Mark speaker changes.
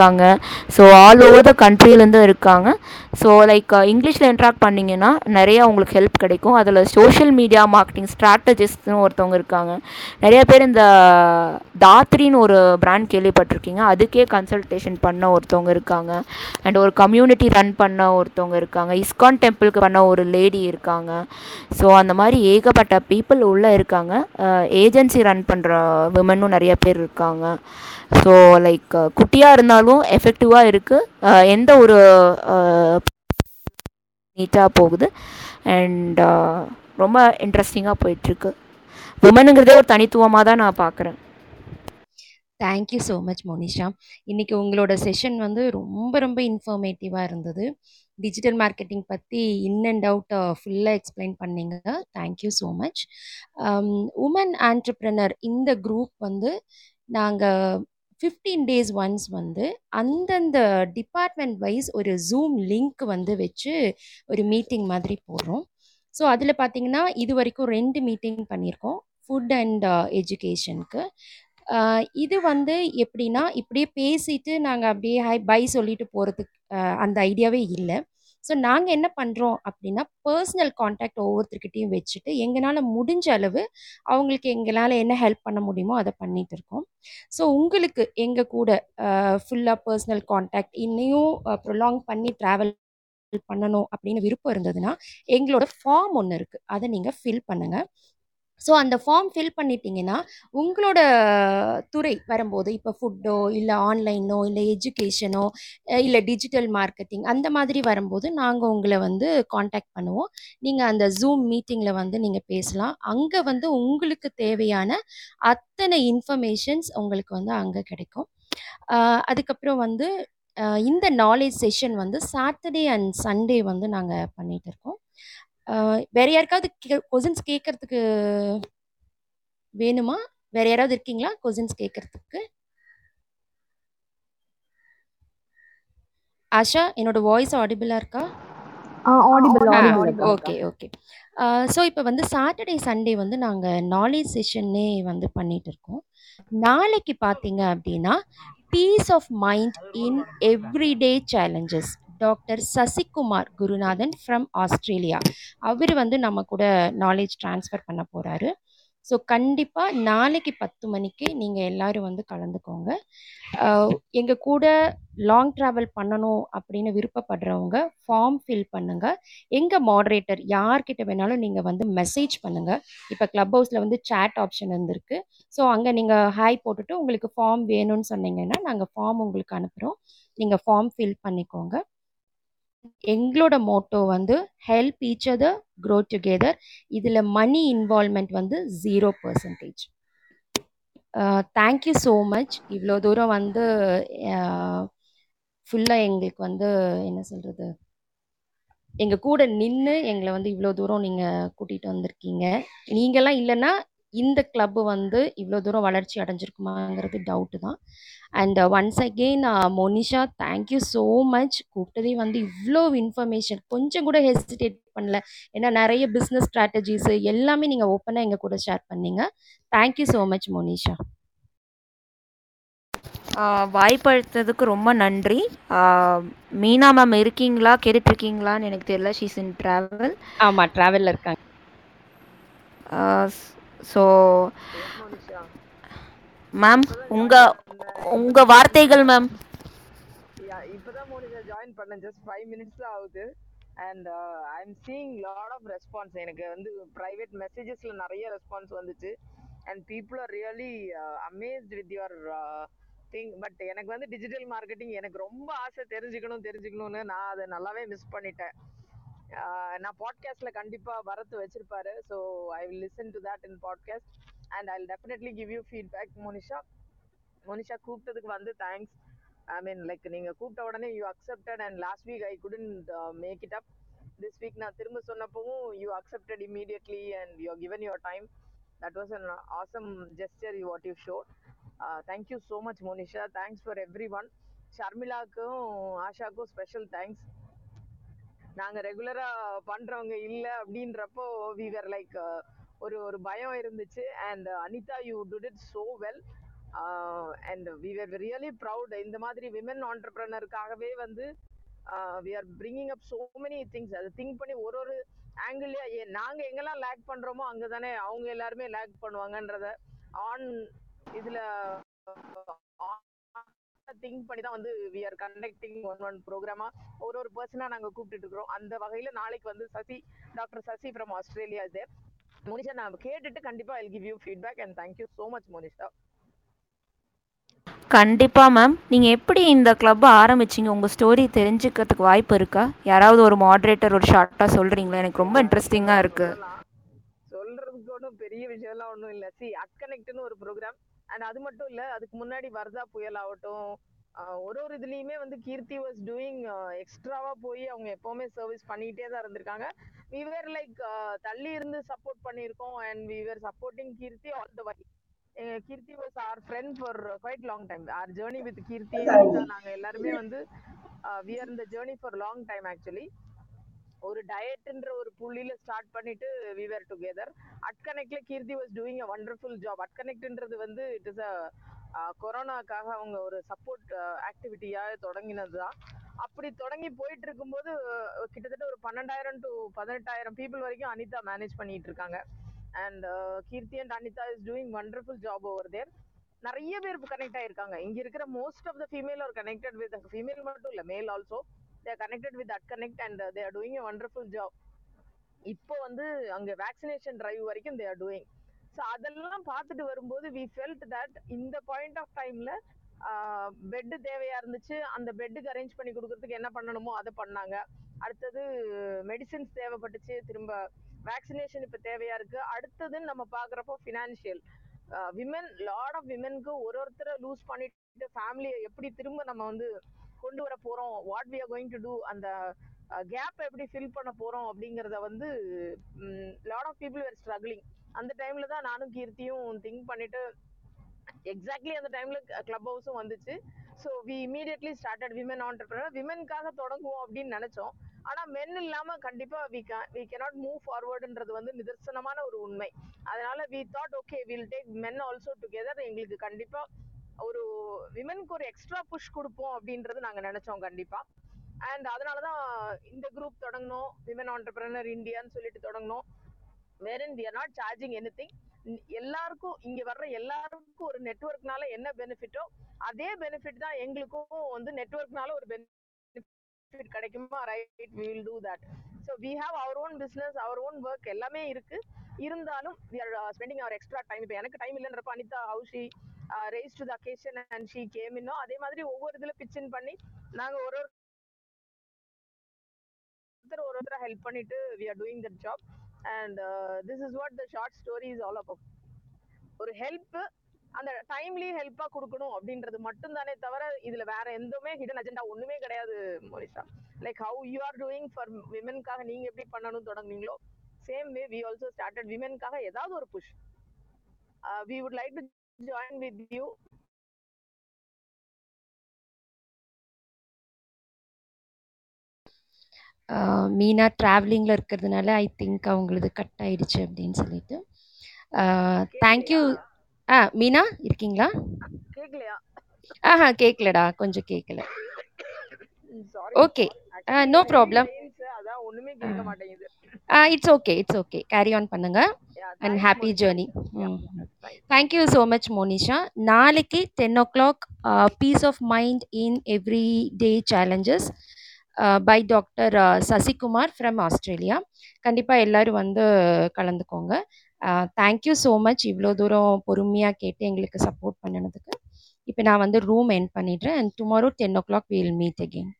Speaker 1: இருக்காங்க. So all over the கண்ட்ரிலேருந்து இருக்காங்க. ஸோ uh, லைக் இங்கிலீஷில் இன்ட்ராக்ட் பண்ணிங்கன்னா நிறையா உங்களுக்கு ஹெல்ப் கிடைக்கும். அதில் சோஷியல் மீடியா மார்க்கெட்டிங் ஸ்ட்ராட்டஜிஸ்ட்னு ஒருத்தவங்க இருக்காங்க. நிறைய பேர் இந்த தாத்ரின்னு ஒரு பிராண்ட் கேள்விப்பட்டிருக்கீங்க. அதுக்கே கன்சல்டேஷன் பண்ண ஒருத்தவங்க இருக்காங்க. அண்ட் ஒரு கம்யூனிட்டி ரன் பண்ண ஒருத்தவங்க இருக்காங்க. இஸ்கான் டெம்பிளுக்கு பண்ண ஒரு லேடி இருக்காங்க. ஸோ அந்த மாதிரி ஏகப்பட்ட பீப்புள் உள்ளே இருக்காங்க. ஏஜென்சி ரன் பண்ணுற விமனும் நிறைய பேர் இருக்காங்க. ஸோ லைக் குட்டியாக இருந்தாலும் எஃபெக்டிவாக இருக்குது எந்த ஒரு நீட்டாக போகுது. அண்ட் ரொம்ப இன்ட்ரெஸ்டிங்காக போயிட்டுருக்கு. உமனுங்கிறதே ஒரு தனித்துவமாக தான் நான் பார்க்குறேன்
Speaker 2: தேங்க்யூ ஸோ மச் மோனிஷா. இன்றைக்கி உங்களோட செஷன் வந்து ரொம்ப ரொம்ப இன்ஃபர்மேட்டிவாக இருந்தது. டிஜிட்டல் மார்க்கெட்டிங் பற்றி இன் அண்ட் அவுட் ஃபுல்லாக எக்ஸ்பிளைன் பண்ணீங்க. Thank you so much woman entrepreneur இந்த குரூப் வந்து நாங்கள் ஃபிஃப்டீன் டேஸ் ஒன்ஸ் வந்து அந்தந்த டிபார்ட்மெண்ட் வைஸ் ஒரு ஜூம் லிங்க் வந்து வச்சு ஒரு மீட்டிங் மாதிரி போடுறோம். ஸோ அதில் பார்த்தீங்கன்னா இது வரைக்கும் ரெண்டு மீட்டிங் பண்ணியிருக்கோம் ஃபுட் அண்ட் எஜுகேஷனுக்கு இது வந்து எப்படின்னா இப்படியே பேசிட்டு நாங்கள் அப்படியே ஹை பை சொல்லிட்டு போகிறதுக்கு அந்த ஐடியாவே இல்லை. ஸோ நாங்கள் என்ன பண்ணுறோம் அப்படின்னா பர்சனல் காண்டாக்ட் ஒவ்வொருத்தர்கிட்டையும் வச்சுட்டு எங்களால் முடிஞ்ச அளவு அவங்களுக்கு எங்களால் என்ன ஹெல்ப் பண்ண முடியுமோ அதை பண்ணிட்டு இருக்கோம். ஸோ உங்களுக்கு எங்கள் கூட ஃபுல்லாக பர்சனல் காண்டாக்ட் இன்னையும் ப்ரொலாங் பண்ணி ட்ராவல் பண்ணணும் அப்படின்னு விருப்பம் இருந்ததுன்னா எங்களோட ஃபார்ம் ஒன்று இருக்குது அதை நீங்கள் ஃபில் பண்ணுங்கள் ஸோ அந்த ஃபார்ம் ஃபில் பண்ணிட்டீங்கன்னா உங்களோட துறை வரும்போது இப்போ ஃபுட்டோ இல்லை ஆன்லைனோ இல்லை எஜுகேஷனோ இல்லை டிஜிட்டல் மார்க்கெட்டிங் அந்த மாதிரி வரும்போது நாங்கள் உங்களை வந்து காண்டாக்ட் பண்ணுவோம். நீங்கள் அந்த ஜூம் மீட்டிங்கில் வந்து நீங்கள் பேசலாம். அங்கே வந்து உங்களுக்கு தேவையான அத்தனை இன்ஃபர்மேஷன்ஸ் உங்களுக்கு வந்து அங்கே கிடைக்கும். அதுக்கப்புறம் வந்து இந்த நாலேஜ் செஷன் வந்து சாட்டர்டே அண்ட் சண்டே வந்து நாங்கள் பண்ணிகிட்டு இருக்கோம். வேற யாருக்காவது கொஷின்ஸ் கேட்கறதுக்கு வேணுமா? வேற யாராவது இருக்கீங்களா? கொஷின்ஸ் கேட்கறதுக்கு ஆஷா என்னோட வாய்ஸ் ஆடிபிளாக இருக்கா? ஓகே ஓகே ஸோ இப்போ வந்து சாட்டர்டே சண்டே வந்து நாங்கள் நாலேஜ் செஷன்னே வந்து பண்ணிட்டு இருக்கோம். நாளைக்கு பார்த்தீங்க அப்படின்னா peace of mind in everyday challenges doctor Sasikumar Gurunathan from Australia. அவர் வந்து நம்ம கூட நாலேஜ் ட்ரான்ஸ்ஃபர் பண்ண போகிறாரு ஸோ கண்டிப்பாக நாளைக்கு பத்து மணிக்கு நீங்கள் எல்லோரும் வந்து கலந்துக்கோங்க. எங்கள் கூட லாங் ட்ராவல் பண்ணணும் அப்படின்னு விருப்பப்படுறவங்க ஃபார்ம் ஃபில் பண்ணுங்கள் எங்கள் மாடரேட்டர் யார்கிட்ட வேணாலும் நீங்கள் வந்து மெசேஜ் பண்ணுங்கள் இப்போ க்ளப் ஹவுஸில் வந்து சேட் ஆப்ஷன் இருந்திருக்கு. ஸோ அங்கே நீங்கள் ஹாய் போட்டுட்டு உங்களுக்கு ஃபார்ம் வேணும்னு சொன்னீங்கன்னா நாங்கள் ஃபார்ம் உங்களுக்கு அனுப்புகிறோம் நீங்கள் ஃபார்ம் ஃபில் பண்ணிக்கோங்க. எங்களோட மோட்டோ வந்து help each other grow together இதில் மணி இன்வால்மெண்ட் வந்து zero percentage thank you so much இவ்வளோ தூரம் வந்து ஃபுல்லாக எங்களுக்கு வந்து என்ன சொல்கிறது எங்கள் கூட நின்று எங்களை வந்து இவ்வளோ தூரம் நீங்கள் கூட்டிகிட்டு வந்திருக்கீங்க. நீங்களாம் இல்லைன்னா இந்த கிளப்பு வந்து இவ்வளோ தூரம் வளர்ச்சி அடைஞ்சிருக்குமாங்கிறது டவுட்டு தான். And once again Monisha thank you so much கூப்பிட்டதே வந்து இவ்வளோ இன்ஃபர்மேஷன் கொஞ்சம் கூட ஹெசிடேட் பண்ணல. ஏன்னா நிறைய பிஸ்னஸ் ஸ்ட்ராட்டஜிஸு எல்லாமே நீங்கள் ஓப்பனாக எங்கள் கூட ஷேர் பண்ணீங்க. Thank you so much Monisha
Speaker 1: வாய்ப்பளித்ததுக்கு ரொம்ப நன்றி. மீனா மேம் இருக்கீங்களா? கேட்டுட்ருக்கீங்களான்னு எனக்கு தெரியல. ஷீஸ் இன் ட்ராவல்
Speaker 2: ஆமாம் ட்ராவலில் இருக்காங்க.
Speaker 1: ஸோ மேம் உங்க உங்க வார்த்தைகள் மேம்
Speaker 3: இப்பதான் மோனிஷா ஜாயின் பண்ணேன். ஜஸ்ட் ஃபைவ் மினிட்ஸ் ஆகுது. And I am seeing lot of response எனக்கு வந்து ப்ரைவேட் மெசேஜஸ்ல நிறைய ரெஸ்பான்ஸ் வந்துச்சு. And people are really amazed with your thing but எனக்கு வந்து டிஜிட்டல் மார்க்கெட்டிங் எனக்கு ரொம்ப ஆசை தெரிஞ்சுக்கணும் தெரிஞ்சுக்கணும்னு நான் அதை நல்லாவே மிஸ் பண்ணிட்டேன். நான் பாட்காஸ்ட்ல கண்டிப்பா வரத்து வச்சிருப்பாரு. So I will listen to that in podcast and I definitely give you feedback Monisha Monisha கூப்பிட்டதுக்கு வந்து தேங்க்ஸ் ஐ மீன் லைக் நீங்க கூப்பிட்ட உடனே you accepted and last week I couldn't make it up this week நான் திரும்ப சொன்னப்பவும் you accepted immediately and you given your time that was an awesome gesture you what you showed thank you so much Monisha thanks for every one ஷர்மிளாக்கும் ஆஷாக்கும் special thanks நாங்க ரெகுலரா பண்றவங்க இல்ல அப்படின்றப்போ we were like ஒரு ஒரு பயம் இருந்துச்சு. And Anitha you did it so well and we are really proud இந்த மாதிரி விமன் ஆண்டர்பிரனருக்காகவே வந்து we are bringing up so many things அதை திங்க் பண்ணி ஒரு ஒரு ஆங்கிள்லையாக ஏ நாங்கள் எங்கெல்லாம் லேக் பண்ணுறோமோ அங்கே தானே அவங்க எல்லாருமே லேக் பண்ணுவாங்கன்றத ஆன் இதில் திங்க் பண்ணி தான் வந்து we are conducting one one ப்ரோக்ராமா ஒரு ஒரு பர்சனா நாங்க கூப்பிட்டு இருக்கிறோம். அந்த வகையில நாளைக்கு வந்து Sasi doctor Sasi from Australia இது மோனிஷா நான் கேட்டுட்டு கண்டிப்பா I give you feedback and thank you so much Monisha.
Speaker 1: கண்டிப்பாக மேம் நீங்கள் எப்படி இந்த கிளப்பை ஆரம்பிச்சீங்க? உங்கள் ஸ்டோரி தெரிஞ்சுக்கிறதுக்கு வாய்ப்பு இருக்கா? யாராவது ஒரு மாட்ரேட்டர் ஒரு ஷார்ட்டாக சொல்கிறீங்களா எனக்கு ரொம்ப இன்ட்ரெஸ்டிங்காக இருக்குது
Speaker 3: சொல்லலாம். சொல்றதுக்கு ஒன்றும் பெரிய விஷயம்லாம் ஒன்றும் இல்லை. சி அட்கனெக்ட்னு ஒரு ப்ரோக்ராம் அண்ட் அது மட்டும் இல்லை அதுக்கு முன்னாடி வர்தா புயல் ஆகட்டும் ஒரு ஒரு இதுலயுமே வந்து கீர்த்தி வாஸ் டூயிங் எக்ஸ்ட்ராவா போய் அவங்க எப்பவுமே சர்வீஸ் பண்ணிக்கிட்டே தான் இருந்திருக்காங்க. We were லைக் தள்ளி இருந்து சப்போர்ட் பண்ணியிருக்கோம் and we were supporting Keerthi all the way Keerthi was our friend for quite long time our journey with Keerthi நாங்க எல்லாருமே வந்து வி ஆர் இந்த journey for long time actually ஒரு டயட்ன்ற ஒரு புள்ளியில ஸ்டார்ட் பண்ணிட்டு we were together அட்கனெக்ட்ல Keerthi was doing a wonderful job அட்கனெக்ட்ன்றது வந்து இட் இஸ் அ கொரோனாக்காக அவங்க ஒரு சப்போர்ட் uh, ஆக்டிவிட்டியாக தொடங்கினது தான் அப்படி தொடங்கி போயிட்டு இருக்கும்போது uh, கிட்டத்தட்ட ஒரு பன்னெண்டாயிரம் டு பதினெட்டாயிரம் பீப்புள் வரைக்கும் அனிதா மேனேஜ் பண்ணிட்டு இருக்காங்க. And uh, Keerthi and Anitha is doing wonderful job over there நிறைய பேர் கனெக்ட் ஆயிருக்காங்க. இங்க இருக்கிற most of the female are connected with female மட்டும் இல்ல male also there connected with at connect and they are doing a wonderful job இப்போ வந்து அங்க வேக்சினேஷன் டிரைவ் வரைக்கும் தே ஆர் டூயிங் ஸோ அதெல்லாம் பார்த்துட்டு வரும்போது வி ஃபெல்ட் தட் இந்த பாயிண்ட் ஆஃப் டைம்ல பெட் தேவையா இருந்துச்சு. அந்த பெட்டுக்கு அரேஞ்ச் பண்ணி கொடுக்கறதுக்கு என்ன பண்ணணுமோ அதை பண்ணாங்க. அடுத்தது மெடிசின்ஸ் தேவைப்பட்டுச்சு. திரும்ப வேக்சினேஷன் இப்ப தேவையா இருக்கு. அடுத்ததுன்னு நம்ம பாக்குறப்போ ஃபினான்ஷியல் விமன் லாட் ஆஃப் விமனுக்கு ஒரு ஒருத்தரை லூஸ் பண்ணிட்டு ஃபேமிலியை எப்படி திரும்ப நம்ம வந்து கொண்டு வர போறோம். What we are going to do அந்த கேப் எப்படி ஃபில் பண்ண போறோம் அப்படிங்கறத வந்து lot of people were struggling அந்த டைம்ல தான் நானும் கீர்த்தியும் திங்க் பண்ணிட்டு எக்ஸாக்ட்லி அந்த டைம்ல கிளப் ஹவுஸும் வந்துச்சு. So we immediately started women entrepreneur விமனுக்காக தொடங்குவோம் அப்படின்னு நினைச்சோம். ஆனா மென் இல்லாம கண்டிப்பா வி வி cannot மூவ் ஃபார்வர்டுன்றது வந்து நிதர்சனமான ஒரு உண்மை. அதனால we thought okay will take men also together எங்களுக்கு கண்டிப்பா ஒரு விமனுக்கு ஒரு எக்ஸ்ட்ரா புஷ் கொடுப்போம் அப்படின்றது நாங்க நினைச்சோம் கண்டிப்பா. அண்ட் அதனாலதான் இந்த குரூப் தொடங்கணும் விமன் ஆண்டர்பிரினர் இந்தியான்னு சொல்லிட்டு தொடங்கணும் வேறன் we are not charging any thing எல்லாருக்கும் இங்க வர்ற எல்லாருக்கும் ஒரு நெட்ஒர்க்னால என்ன பெனிஃபிட்டோ அதே பெனிஃபிட் தான் எங்களுக்கும் வந்து நெட்ஒர்க்னால ஒரு பெனிஃபிட் கிடைக்குமா? Right we will do that so we have our own business our own work எல்லாமே இருக்கு. இருந்தாலும் we are spending our extra time இப்போ எனக்கு time இல்லைன்றப்ப Anitha how she rose to the occasion and she came இன்னும் அதே மாதிரி ஒவ்வொரு இதுல பிச்சின் பண்ணி நாங்க ஒரு ஒருத்தர் ஒரு ஒருத்தர் ஹெல்ப் பண்ணிட்டு we are doing that job and this is what the short story is all about ஒரு ஹெல்ப் அந்த டைம்லி ஹெல்ப்பா கொடுக்கணும் அப்படின்றது மட்டும் தானே தவிர இதுல வேற எதுவுமே ஹிடன் அஜெண்டா ஒண்ணுமே கிடையாது Monisha. Like how you are doing for விமென்காக நீங்க எப்படி பண்ணணும் தொடங்குனீங்களோ same way we also started விமென்காக ஏதாவது ஒரு push we would like to join with you
Speaker 2: Meena ட்ராவலிங்கில் இருக்கிறதுனால ஐ திங்க் அவங்களது கட் ஆயிடுச்சு அப்படின்னு சொல்லிட்டு. தேங்க்யூ ஆ மீனா இருக்கீங்களா?
Speaker 3: கேக்கலையா?
Speaker 2: ஆஹா கேட்கலடா கொஞ்சம் கேட்கல ஓகே நோ ப்ராப்ளம்
Speaker 3: அதான் ஒண்ணுமே கேட்க மாட்டேங்குது.
Speaker 2: It's okay it's okay carry on பண்ணுங்க. And happy. Journey. Thank you so much Monisha நாளைக்கு ten o'clock peace of mind in every day challenges by doctor Sasikumar from Australia கண்டிப்பாக எல்லாரும் வந்து கலந்துக்கோங்க. தேங்க்யூ ஸோ மச் இவ்வளோ தூரம் பொறுமையாக கேட்டு எங்களுக்கு சப்போர்ட் பண்ணினதுக்கு. இப்போ நான் வந்து ரூம் என் பண்ணிடுறேன். And tomorrow ten o'clock will meet again